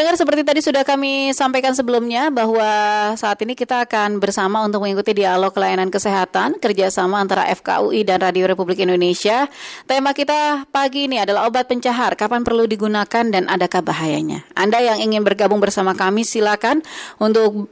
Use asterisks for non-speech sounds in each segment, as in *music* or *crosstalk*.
pendengar seperti tadi sudah kami sampaikan sebelumnya bahwa saat ini kita akan bersama untuk mengikuti dialog layanan kesehatan kerjasama antara FKUI dan Radio Republik Indonesia. Tema kita pagi ini adalah obat pencahar, kapan perlu digunakan dan adakah bahayanya. Anda yang ingin bergabung bersama kami silakan untuk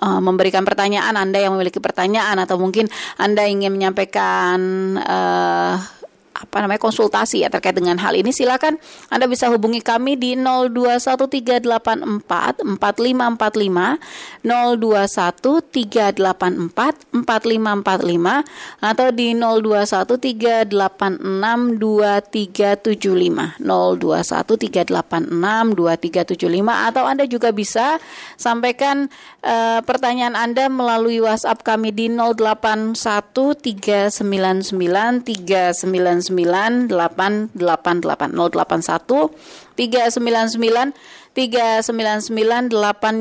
uh, memberikan pertanyaan Anda yang memiliki pertanyaan atau mungkin Anda ingin menyampaikan uh, apa namanya konsultasi ya terkait dengan hal ini. Silakan Anda bisa hubungi kami di 0213844545 0213844545 atau di 0213862375 0213862375 atau Anda juga bisa sampaikan uh, pertanyaan Anda melalui WhatsApp kami di 0813993999 399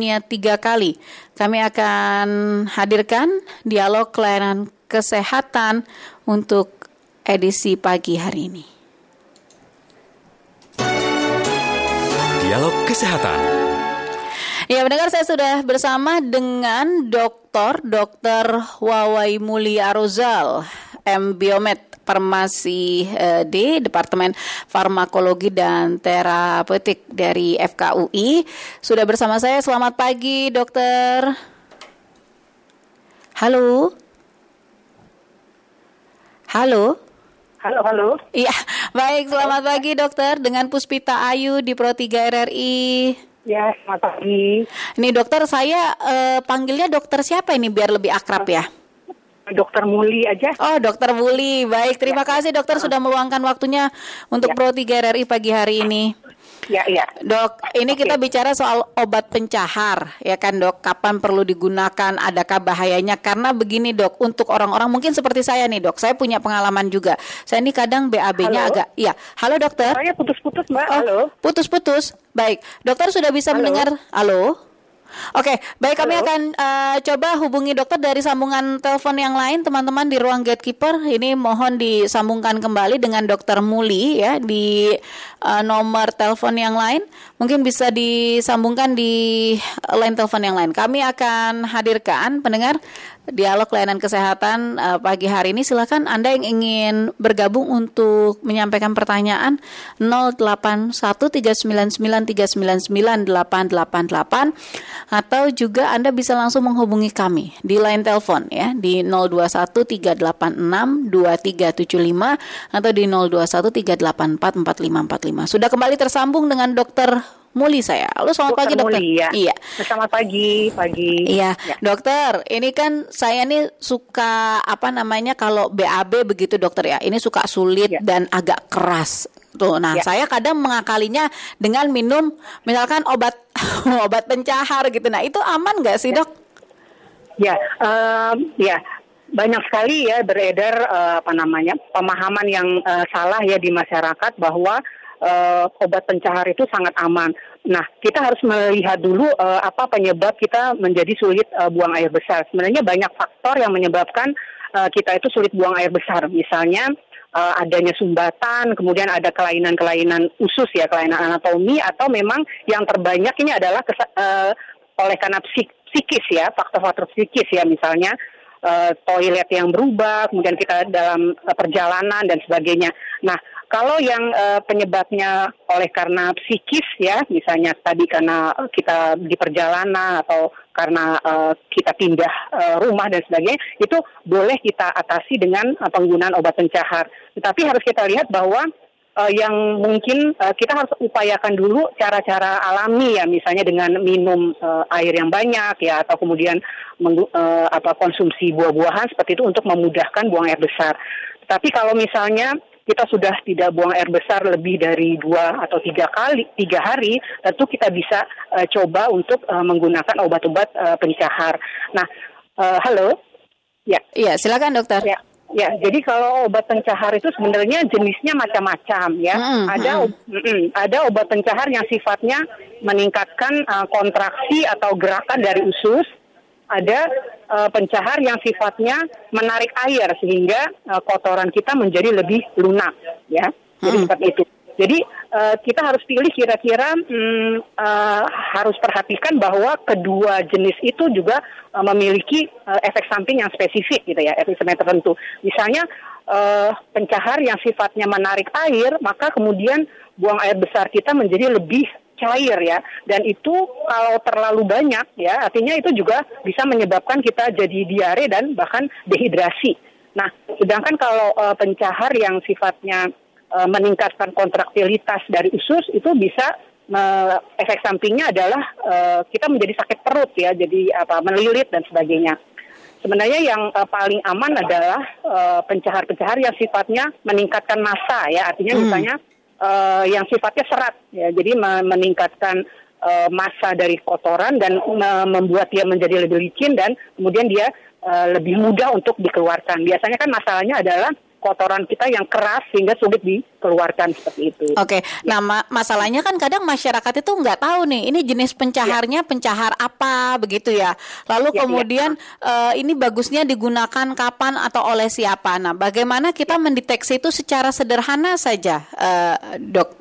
nya tiga kali. Kami akan hadirkan dialog layanan kesehatan untuk edisi pagi hari ini. Dialog Kesehatan. Ya, mendengar saya sudah bersama dengan Dr. Dr. Wawai Mulia Rozal, M Biomed Farmasi uh, D Departemen Farmakologi dan Terapeutik dari FKUI sudah bersama saya. Selamat pagi, Dokter. Halo. Halo. Halo, halo. Iya, baik. Selamat halo. pagi, Dokter. Dengan Puspita Ayu di Pro 3 RRI. Ya, selamat pagi. Ini dokter saya uh, panggilnya dokter siapa ini biar lebih akrab ya? Dokter Muli aja. Oh, Dokter Muli. Baik, terima ya. kasih dokter sudah meluangkan waktunya untuk ya. Pro 3 RRI pagi hari ini. Ya, ya. Dok, ini okay. kita bicara soal obat pencahar, ya kan, Dok? Kapan perlu digunakan? Adakah bahayanya? Karena begini, Dok, untuk orang-orang mungkin seperti saya nih, Dok. Saya punya pengalaman juga. Saya ini kadang BAB-nya agak ya. Halo, Dokter. Saya putus-putus, Mbak. Oh, Halo. Putus-putus. Baik. Dokter sudah bisa Halo. mendengar? Halo. Oke, baik kami akan uh, coba hubungi dokter dari sambungan telepon yang lain teman-teman di ruang gatekeeper. Ini mohon disambungkan kembali dengan dokter Muli ya di uh, nomor telepon yang lain. Mungkin bisa disambungkan di line telepon yang lain. Kami akan hadirkan pendengar dialog layanan kesehatan uh, pagi hari ini silakan Anda yang ingin bergabung untuk menyampaikan pertanyaan 081399399888 atau juga Anda bisa langsung menghubungi kami di line telepon ya di 0213862375 atau di 0213844545. Sudah kembali tersambung dengan Dokter Muli saya. Halo, selamat dokter pagi dokter. Muli, ya. Iya. Selamat pagi, pagi. Iya, ya. dokter. Ini kan saya nih suka apa namanya kalau BAB begitu dokter ya. Ini suka sulit ya. dan agak keras. Tuh, nah ya. saya kadang mengakalinya dengan minum misalkan obat *laughs* obat pencahar gitu. Nah itu aman nggak sih ya. dok? Ya, um, ya banyak sekali ya beredar uh, apa namanya pemahaman yang uh, salah ya di masyarakat bahwa uh, obat pencahar itu sangat aman. Nah, kita harus melihat dulu uh, apa penyebab kita menjadi sulit uh, buang air besar. Sebenarnya banyak faktor yang menyebabkan uh, kita itu sulit buang air besar. Misalnya uh, adanya sumbatan, kemudian ada kelainan-kelainan usus ya, kelainan anatomi atau memang yang terbanyak ini adalah uh, oleh karena psik psikis ya, faktor-faktor psikis ya misalnya uh, toilet yang berubah, kemudian kita dalam uh, perjalanan dan sebagainya. Nah, kalau yang uh, penyebabnya oleh karena psikis ya, misalnya tadi karena kita di perjalanan atau karena uh, kita pindah uh, rumah dan sebagainya, itu boleh kita atasi dengan uh, penggunaan obat pencahar. Tetapi harus kita lihat bahwa uh, yang mungkin uh, kita harus upayakan dulu cara-cara alami ya, misalnya dengan minum uh, air yang banyak ya, atau kemudian menggu, uh, apa konsumsi buah-buahan seperti itu untuk memudahkan buang air besar. Tapi kalau misalnya kita sudah tidak buang air besar lebih dari dua atau tiga kali tiga hari, tentu kita bisa uh, coba untuk uh, menggunakan obat-obat uh, pencahar. Nah, uh, halo, ya, iya silakan dokter. Ya. Ya, jadi kalau obat pencahar itu sebenarnya jenisnya macam-macam ya. Mm, ada mm. Mm, ada obat pencahar yang sifatnya meningkatkan uh, kontraksi atau gerakan dari usus ada uh, pencahar yang sifatnya menarik air sehingga uh, kotoran kita menjadi lebih lunak ya. Jadi hmm. seperti itu. Jadi uh, kita harus pilih kira-kira hmm, uh, harus perhatikan bahwa kedua jenis itu juga uh, memiliki uh, efek samping yang spesifik gitu ya, efek samping tertentu. Misalnya uh, pencahar yang sifatnya menarik air, maka kemudian buang air besar kita menjadi lebih cair ya dan itu kalau terlalu banyak ya artinya itu juga bisa menyebabkan kita jadi diare dan bahkan dehidrasi. Nah, sedangkan kalau uh, pencahar yang sifatnya uh, meningkatkan kontraktilitas dari usus itu bisa uh, efek sampingnya adalah uh, kita menjadi sakit perut ya, jadi apa melilit dan sebagainya. Sebenarnya yang uh, paling aman adalah pencahar-pencahar yang sifatnya meningkatkan massa ya, artinya hmm. misalnya uh, yang sifatnya serat ya jadi meningkatkan uh, massa dari kotoran dan uh, membuat dia menjadi lebih licin dan kemudian dia uh, lebih mudah untuk dikeluarkan biasanya kan masalahnya adalah kotoran kita yang keras sehingga sulit dikeluarkan seperti itu. Oke, okay. ya. nah ma masalahnya kan kadang masyarakat itu nggak tahu nih ini jenis pencaharnya ya. pencahar apa begitu ya. Lalu ya, ya. kemudian ya. Uh, ini bagusnya digunakan kapan atau oleh siapa. Nah, bagaimana kita ya. mendeteksi itu secara sederhana saja, uh, dok?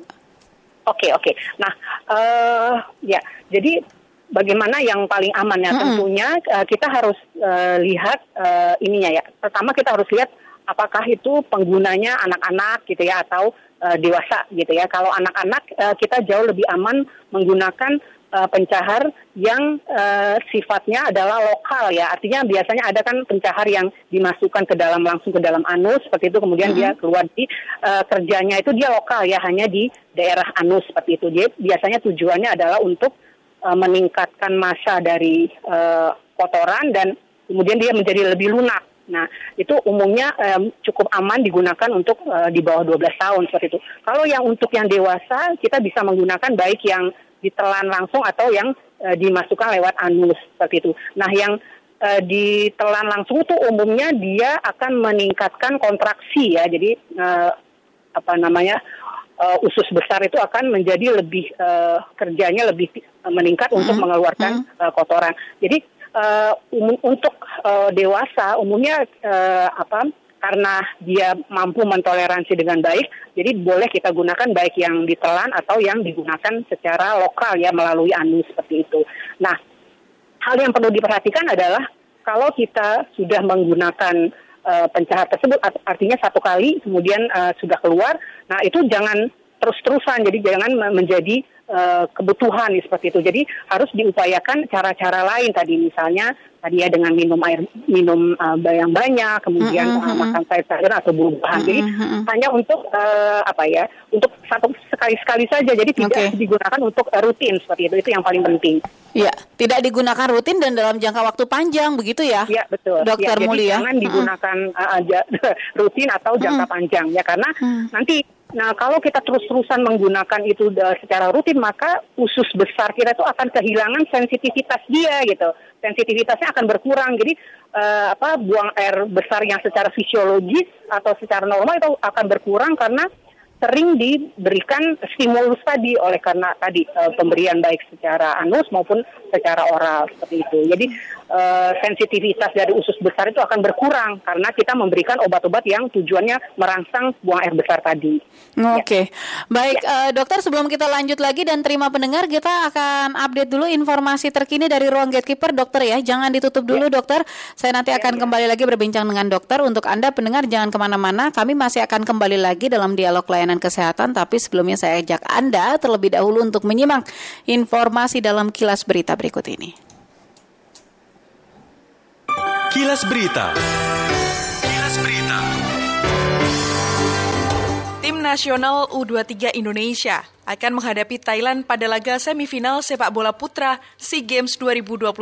Oke okay, oke. Okay. Nah, uh, ya jadi bagaimana yang paling aman ya? -hmm. Tentunya uh, kita harus uh, lihat uh, ininya ya. Pertama kita harus lihat apakah itu penggunanya anak-anak gitu ya atau uh, dewasa gitu ya. Kalau anak-anak uh, kita jauh lebih aman menggunakan uh, pencahar yang uh, sifatnya adalah lokal ya. Artinya biasanya ada kan pencahar yang dimasukkan ke dalam langsung ke dalam anus seperti itu kemudian mm -hmm. dia keluar di uh, kerjanya itu dia lokal ya hanya di daerah anus seperti itu. Dia biasanya tujuannya adalah untuk uh, meningkatkan massa dari uh, kotoran dan kemudian dia menjadi lebih lunak Nah, itu umumnya um, cukup aman digunakan untuk uh, di bawah 12 tahun seperti itu. Kalau yang untuk yang dewasa, kita bisa menggunakan baik yang ditelan langsung atau yang uh, dimasukkan lewat anus seperti itu. Nah, yang uh, ditelan langsung itu umumnya dia akan meningkatkan kontraksi ya. Jadi uh, apa namanya? Uh, usus besar itu akan menjadi lebih uh, kerjanya lebih meningkat untuk hmm. mengeluarkan hmm. Uh, kotoran. Jadi uh, um, untuk uh, dewasa umumnya uh, apa karena dia mampu mentoleransi dengan baik, jadi boleh kita gunakan baik yang ditelan atau yang digunakan secara lokal ya melalui anus seperti itu. Nah, hal yang perlu diperhatikan adalah kalau kita sudah menggunakan uh, pencahar tersebut, artinya satu kali kemudian uh, sudah keluar, nah itu jangan terus-terusan, jadi jangan menjadi uh, kebutuhan seperti itu. Jadi harus diupayakan cara-cara lain tadi misalnya tadi ya dengan minum air minum uh, yang banyak, kemudian mm -hmm. uh, makan sayur-sayuran atau buah-buahan. Jadi mm -hmm. hanya untuk uh, apa ya? Untuk satu sekali-sekali saja. Jadi tidak okay. digunakan untuk uh, rutin seperti itu. Itu yang paling penting. Ya, tidak digunakan rutin dan dalam jangka waktu panjang begitu ya? Iya betul. Dokter ya, Mulia. Jangan digunakan uh, *laughs* rutin atau jangka mm -hmm. panjang ya karena mm -hmm. nanti Nah, kalau kita terus-terusan menggunakan itu secara rutin, maka usus besar kita itu akan kehilangan sensitivitas dia gitu. Sensitivitasnya akan berkurang. Jadi uh, apa buang air besar yang secara fisiologis atau secara normal itu akan berkurang karena sering diberikan stimulus tadi oleh karena tadi uh, pemberian baik secara anus maupun secara oral seperti itu. Jadi uh, sensitivitas dari usus besar itu akan berkurang karena kita memberikan obat-obat yang tujuannya merangsang buang air besar tadi. Oke, okay. ya. baik ya. Uh, dokter sebelum kita lanjut lagi dan terima pendengar kita akan update dulu informasi terkini dari ruang gatekeeper dokter ya. Jangan ditutup dulu ya. dokter. Saya nanti ya, akan ya. kembali lagi berbincang dengan dokter. Untuk anda pendengar jangan ke mana-mana. Kami masih akan kembali lagi dalam dialog layanan kesehatan, tapi sebelumnya saya ajak Anda terlebih dahulu untuk menyimak informasi dalam kilas berita berikut ini. Kilas Berita. Nasional U23 Indonesia akan menghadapi Thailand pada laga semifinal sepak bola putra SEA Games 2021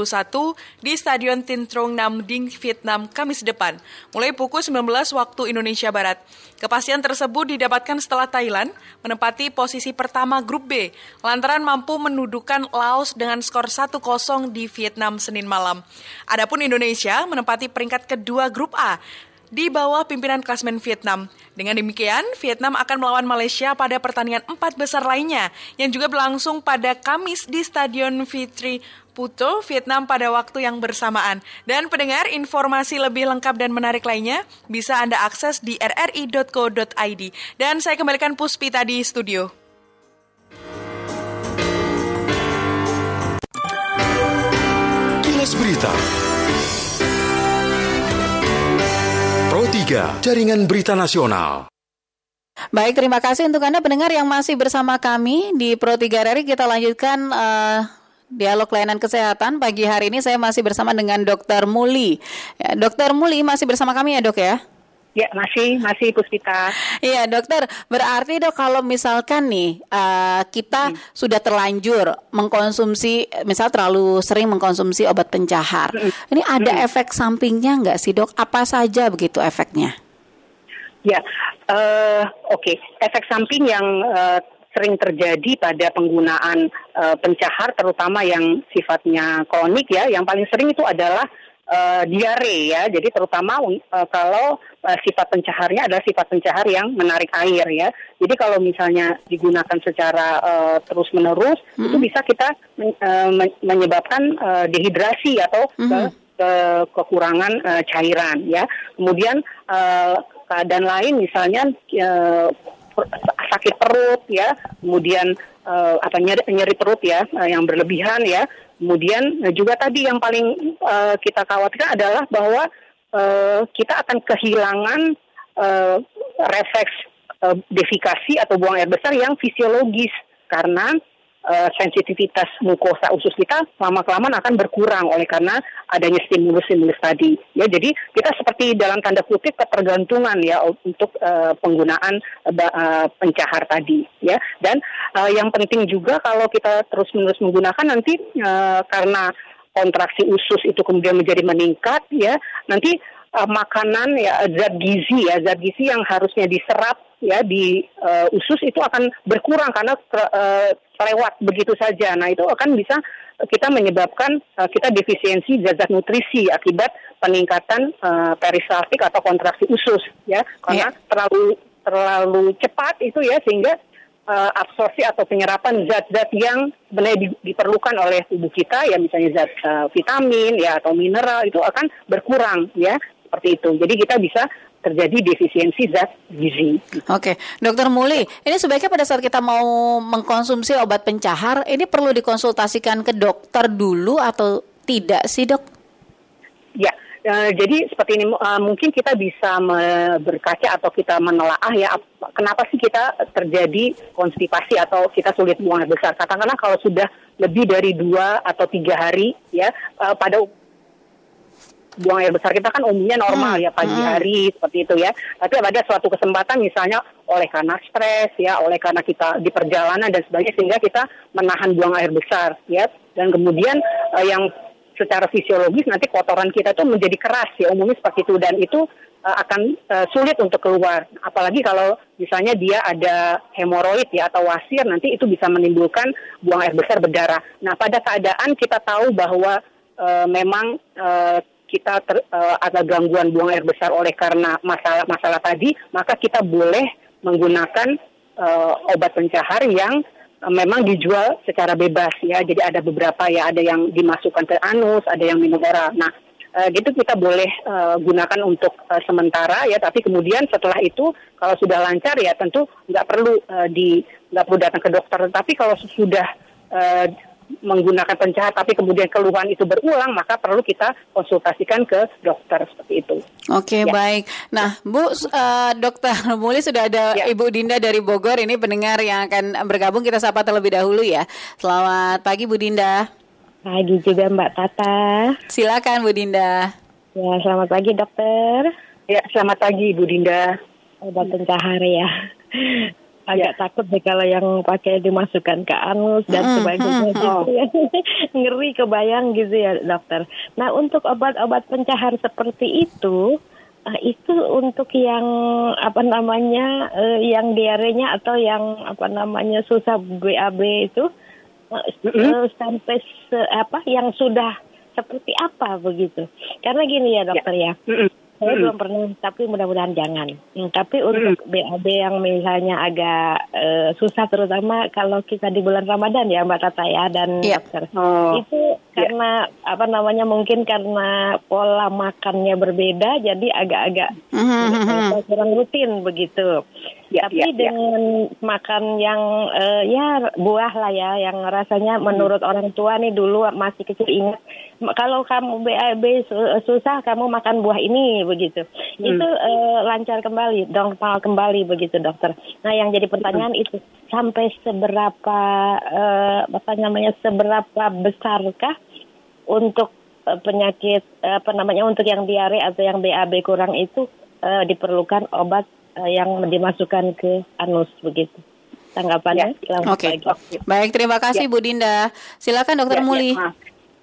di Stadion Tin Trong Nam Ding, Vietnam, Kamis depan, mulai pukul 19 waktu Indonesia Barat. Kepastian tersebut didapatkan setelah Thailand menempati posisi pertama grup B, lantaran mampu mendudukan Laos dengan skor 1-0 di Vietnam Senin malam. Adapun Indonesia menempati peringkat kedua grup A di bawah pimpinan klasmen Vietnam. Dengan demikian, Vietnam akan melawan Malaysia pada pertandingan empat besar lainnya yang juga berlangsung pada Kamis di Stadion Fitri Puto, Vietnam pada waktu yang bersamaan. Dan pendengar, informasi lebih lengkap dan menarik lainnya bisa Anda akses di rri.co.id. Dan saya kembalikan Puspi tadi studio. Kilas Berita 3, Jaringan Berita Nasional. Baik, terima kasih untuk Anda pendengar yang masih bersama kami di Pro 3 RRI. Kita lanjutkan uh, dialog layanan kesehatan. Pagi hari ini saya masih bersama dengan Dr. Muli. Ya, Dr. Muli masih bersama kami ya dok ya? Ya, masih, masih Puspita. Iya, dokter. Berarti dok kalau misalkan nih uh, kita hmm. sudah terlanjur mengkonsumsi, misal terlalu sering mengkonsumsi obat pencahar, hmm. ini ada hmm. efek sampingnya nggak sih dok? Apa saja begitu efeknya? Ya, uh, oke. Okay. Efek samping yang uh, sering terjadi pada penggunaan uh, pencahar, terutama yang sifatnya kronik ya, yang paling sering itu adalah uh, diare ya. Jadi terutama uh, kalau uh, sifat pencaharnya adalah sifat pencahar yang menarik air ya. Jadi kalau misalnya digunakan secara uh, terus menerus mm-hmm. itu bisa kita men, uh, menyebabkan uh, dehidrasi atau mm-hmm. ke, ke kekurangan uh, cairan ya. Kemudian uh, keadaan lain misalnya uh, sakit perut ya, kemudian uh, apa nyeri, nyeri perut ya uh, yang berlebihan ya Kemudian eh, juga tadi yang paling uh, kita khawatirkan adalah bahwa uh, kita akan kehilangan uh, refleks uh, defikasi atau buang air besar yang fisiologis. Karena uh, sensitivitas mukosa usus kita lama-kelamaan akan berkurang oleh karena adanya stimulus-stimulus tadi. Ya, jadi kita seperti dalam tanda kutip ketergantungan ya untuk uh, penggunaan uh, pencahar tadi. Ya, dan uh, yang penting juga kalau kita terus-menerus menggunakan nanti uh, karena kontraksi usus itu kemudian menjadi meningkat ya nanti uh, makanan ya zat gizi ya zat gizi yang harusnya diserap ya di uh, usus itu akan berkurang karena uh, lewat begitu saja. Nah itu akan bisa kita menyebabkan uh, kita defisiensi zat-zat nutrisi akibat peningkatan uh, peristaltik atau kontraksi usus ya karena yeah. terlalu terlalu cepat itu ya sehingga uh, absorpsi atau penyerapan zat-zat yang sebenarnya di, diperlukan oleh tubuh kita ya misalnya zat uh, vitamin ya atau mineral itu akan berkurang ya seperti itu. Jadi kita bisa terjadi defisiensi zat gizi. Oke, Dokter Muli, ini sebaiknya pada saat kita mau mengkonsumsi obat pencahar, ini perlu dikonsultasikan ke dokter dulu atau tidak sih dok? Ya, Uh, jadi seperti ini uh, mungkin kita bisa berkaca atau kita menelaah ya kenapa sih kita terjadi konstipasi atau kita sulit buang air besar. Katakanlah kalau sudah lebih dari dua atau tiga hari ya uh, pada buang air besar kita kan umumnya normal hmm. ya pagi hmm. hari seperti itu ya. Tapi ada suatu kesempatan misalnya oleh karena stres ya, oleh karena kita di perjalanan dan sebagainya sehingga kita menahan buang air besar ya. Dan kemudian uh, yang secara fisiologis nanti kotoran kita itu menjadi keras ya umumnya seperti itu dan itu uh, akan uh, sulit untuk keluar. Apalagi kalau misalnya dia ada hemoroid ya atau wasir nanti itu bisa menimbulkan buang air besar berdarah. Nah pada keadaan kita tahu bahwa uh, memang uh, kita ter, uh, ada gangguan buang air besar oleh karena masalah-masalah tadi, maka kita boleh menggunakan uh, obat pencahar yang uh, memang dijual secara bebas ya. Jadi ada beberapa ya, ada yang dimasukkan ke anus, ada yang minum oral. Nah, uh, gitu kita boleh uh, gunakan untuk uh, sementara ya. Tapi kemudian setelah itu kalau sudah lancar ya tentu nggak perlu uh, di nggak perlu datang ke dokter. Tapi kalau sudah uh, menggunakan pencahar tapi kemudian keluhan itu berulang maka perlu kita konsultasikan ke dokter seperti itu. Oke ya. baik. Nah Bu uh, Dokter *laughs* Muli sudah ada ya. Ibu Dinda dari Bogor ini pendengar yang akan bergabung kita sapa terlebih dahulu ya. Selamat pagi Bu Dinda. Pagi juga Mbak Tata. Silakan Bu Dinda. Ya selamat pagi dokter. Ya selamat pagi Bu Dinda. Obat pencahar ya agak ya. takut deh kalau yang pakai dimasukkan ke anus dan mm, sebagainya mm, gitu ya. *laughs* ngeri kebayang gitu ya dokter. Nah untuk obat-obat pencahar seperti itu uh, itu untuk yang apa namanya uh, yang diarenya atau yang apa namanya susah BAB itu uh, mm -hmm. sampai se, apa yang sudah seperti apa begitu? Karena gini ya dokter ya. ya. Mm -hmm saya hmm. belum pernah, tapi mudah-mudahan jangan. Hmm, tapi untuk hmm. BAB yang misalnya agak uh, susah, terutama kalau kita di bulan Ramadan ya Mbak Tata ya dan yep. dokter, oh. itu karena apa namanya mungkin karena pola makannya berbeda jadi agak-agak uh, kurang rutin begitu. Ya, Tapi ya, dengan ya. makan yang uh, ya buah lah ya yang rasanya menurut hmm. orang tua nih dulu masih kecil ingat kalau kamu BAB susah kamu makan buah ini begitu. Hmm. Itu uh, lancar kembali, normal kembali begitu dokter. Nah yang jadi pertanyaan hmm. itu sampai seberapa uh, apa namanya seberapa besarkah untuk uh, penyakit uh, apa namanya untuk yang diare atau yang BAB kurang itu uh, diperlukan obat uh, yang dimasukkan ke anus begitu. Tanggapannya? Ya. Oke. Okay. Baik, terima kasih ya. Bu Dinda. Silakan Dokter ya, ya Muli. Ya,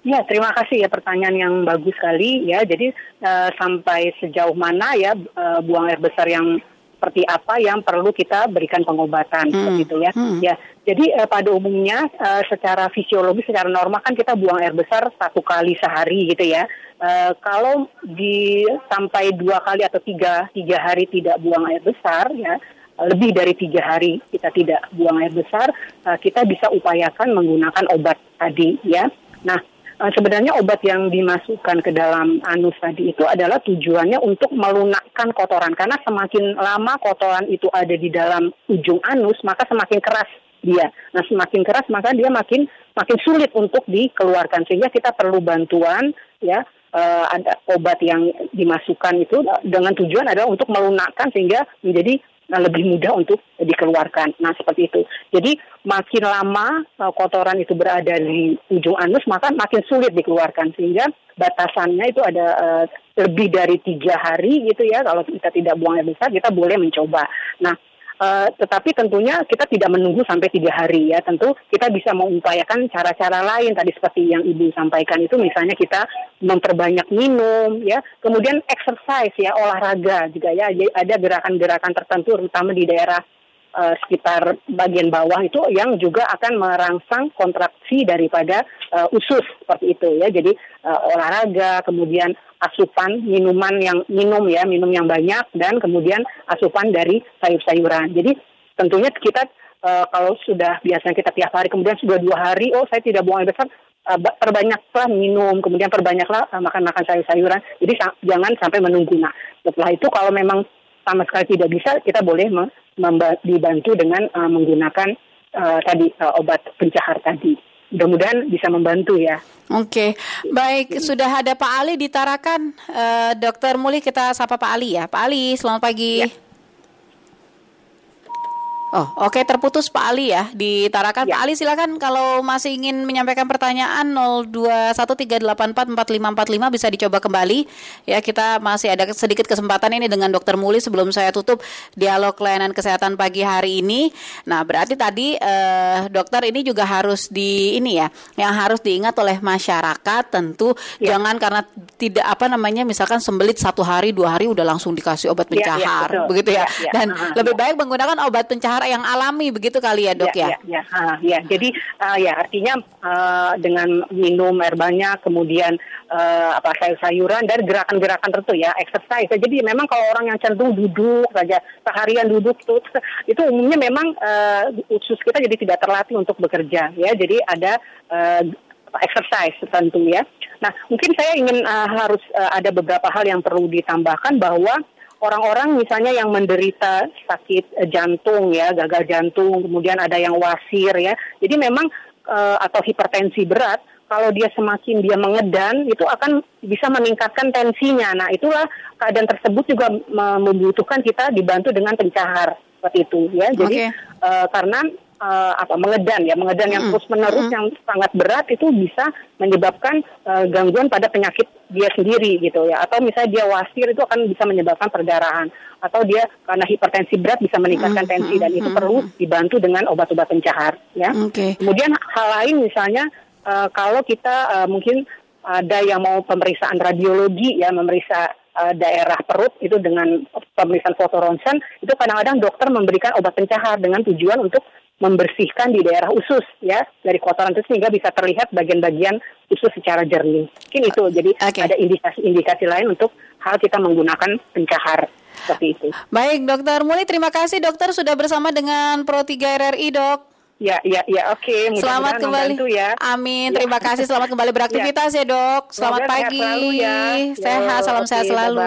Ya, terima kasih ya pertanyaan yang bagus sekali ya. Jadi uh, sampai sejauh mana ya uh, buang air besar yang seperti apa yang perlu kita berikan pengobatan hmm. seperti itu ya. Hmm. Ya, jadi uh, pada umumnya uh, secara fisiologi, secara normal kan kita buang air besar satu kali sehari gitu ya. Uh, kalau di sampai dua kali atau tiga tiga hari tidak buang air besar ya lebih dari tiga hari kita tidak buang air besar, uh, kita bisa upayakan menggunakan obat tadi ya. Nah, uh, sebenarnya obat yang dimasukkan ke dalam anus tadi itu adalah tujuannya untuk melunakkan kotoran karena semakin lama kotoran itu ada di dalam ujung anus maka semakin keras dia. Nah, semakin keras maka dia makin makin sulit untuk dikeluarkan sehingga kita perlu bantuan ya uh, ada obat yang dimasukkan itu dengan tujuan adalah untuk melunakkan sehingga menjadi lebih mudah untuk dikeluarkan. Nah, seperti itu. Jadi, makin lama uh, kotoran itu berada di ujung anus, maka makin sulit dikeluarkan. Sehingga batasannya itu ada uh, lebih dari tiga hari gitu ya. Kalau kita tidak buang air besar, kita boleh mencoba. Nah, Uh, tetapi tentunya kita tidak menunggu sampai tiga hari ya. Tentu kita bisa mengupayakan cara-cara lain tadi seperti yang ibu sampaikan itu misalnya kita memperbanyak minum ya, kemudian exercise ya olahraga juga ya. Ada gerakan-gerakan tertentu terutama di daerah uh, sekitar bagian bawah itu yang juga akan merangsang kontraksi daripada uh, usus seperti itu ya. Jadi uh, olahraga, kemudian asupan minuman yang minum ya, minum yang banyak dan kemudian asupan dari sayur-sayuran. Jadi tentunya kita uh, kalau sudah biasanya kita tiap hari kemudian sudah dua hari, oh saya tidak buang air besar, uh, perbanyaklah minum, kemudian perbanyaklah uh, makan-makan sayur-sayuran. Jadi sa jangan sampai menunggu. Nah, setelah itu kalau memang sama sekali tidak bisa, kita boleh dibantu dengan uh, menggunakan uh, tadi uh, obat pencahar tadi mudah-mudahan bisa membantu ya. Oke, baik sudah ada Pak Ali ditarakan, uh, Dokter Muli kita sapa Pak Ali ya. Pak Ali, selamat pagi. Ya. Oh, oke okay, terputus Pak Ali ya di Tarakan. Ya. Pak Ali silakan kalau masih ingin menyampaikan pertanyaan 0213844545 bisa dicoba kembali. Ya, kita masih ada sedikit kesempatan ini dengan Dokter Muli sebelum saya tutup dialog layanan kesehatan pagi hari ini. Nah, berarti tadi eh, dokter ini juga harus di ini ya, yang harus diingat oleh masyarakat tentu ya. jangan karena tidak apa namanya misalkan sembelit satu hari dua hari udah langsung dikasih obat pencahar, ya, ya, begitu ya. ya, ya. Dan uh, lebih baik menggunakan obat pencahar cara yang alami begitu kali ya dok ya? Ya, ya, ya. ya. Jadi uh, ya artinya uh, dengan minum air banyak, kemudian uh, apa sayur-sayuran dan gerakan-gerakan tertentu ya, exercise. Jadi memang kalau orang yang cenderung duduk saja seharian duduk itu itu umumnya memang uh, usus kita jadi tidak terlatih untuk bekerja ya. Jadi ada uh, exercise tentu ya. Nah, mungkin saya ingin uh, harus uh, ada beberapa hal yang perlu ditambahkan bahwa orang-orang misalnya yang menderita sakit eh, jantung ya, gagal jantung, kemudian ada yang wasir ya. Jadi memang uh, atau hipertensi berat, kalau dia semakin dia mengedan itu akan bisa meningkatkan tensinya. Nah, itulah keadaan tersebut juga membutuhkan kita dibantu dengan pencahar seperti itu ya. Jadi okay. uh, karena uh, apa mengedan ya mengedan yang terus menerus mm. yang sangat berat itu bisa menyebabkan uh, gangguan pada penyakit dia sendiri gitu ya. Atau misalnya dia wasir itu akan bisa menyebabkan perdarahan. Atau dia karena hipertensi berat bisa meningkatkan tensi dan itu perlu dibantu dengan obat-obat pencahar ya. Okay. kemudian hal lain misalnya uh, kalau kita uh, mungkin ada yang mau pemeriksaan radiologi ya memeriksa uh, daerah perut itu dengan pemeriksaan foto ronsen itu kadang-kadang dokter memberikan obat pencahar dengan tujuan untuk membersihkan di daerah usus ya dari kotoran itu sehingga bisa terlihat bagian-bagian usus secara jernih. Mungkin itu. Jadi okay. ada indikasi-indikasi lain untuk hal kita menggunakan pencahar seperti itu. Baik, Dokter Muli terima kasih dokter sudah bersama dengan Pro 3 RRI, Dok. Ya, ya, ya, oke. Selamat kembali. ya. Amin. Ya. Terima kasih. Selamat kembali beraktivitas ya, Dok. Selamat Semoga pagi. Sehat, ya. sehat salam okay, sehat selalu.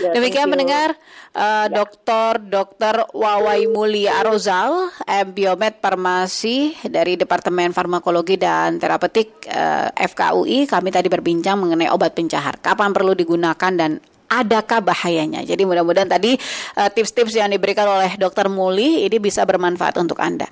Ya, Demikian mendengar uh, ya. Dr. Dr. Wawai Mulia Rozal, Biomed Farmasi dari Departemen Farmakologi dan Terapeutik uh, FKUI. Kami tadi berbincang mengenai obat pencahar. Kapan perlu digunakan dan adakah bahayanya. Jadi mudah-mudahan tadi tips-tips uh, yang diberikan oleh Dr. Muli ini bisa bermanfaat untuk Anda.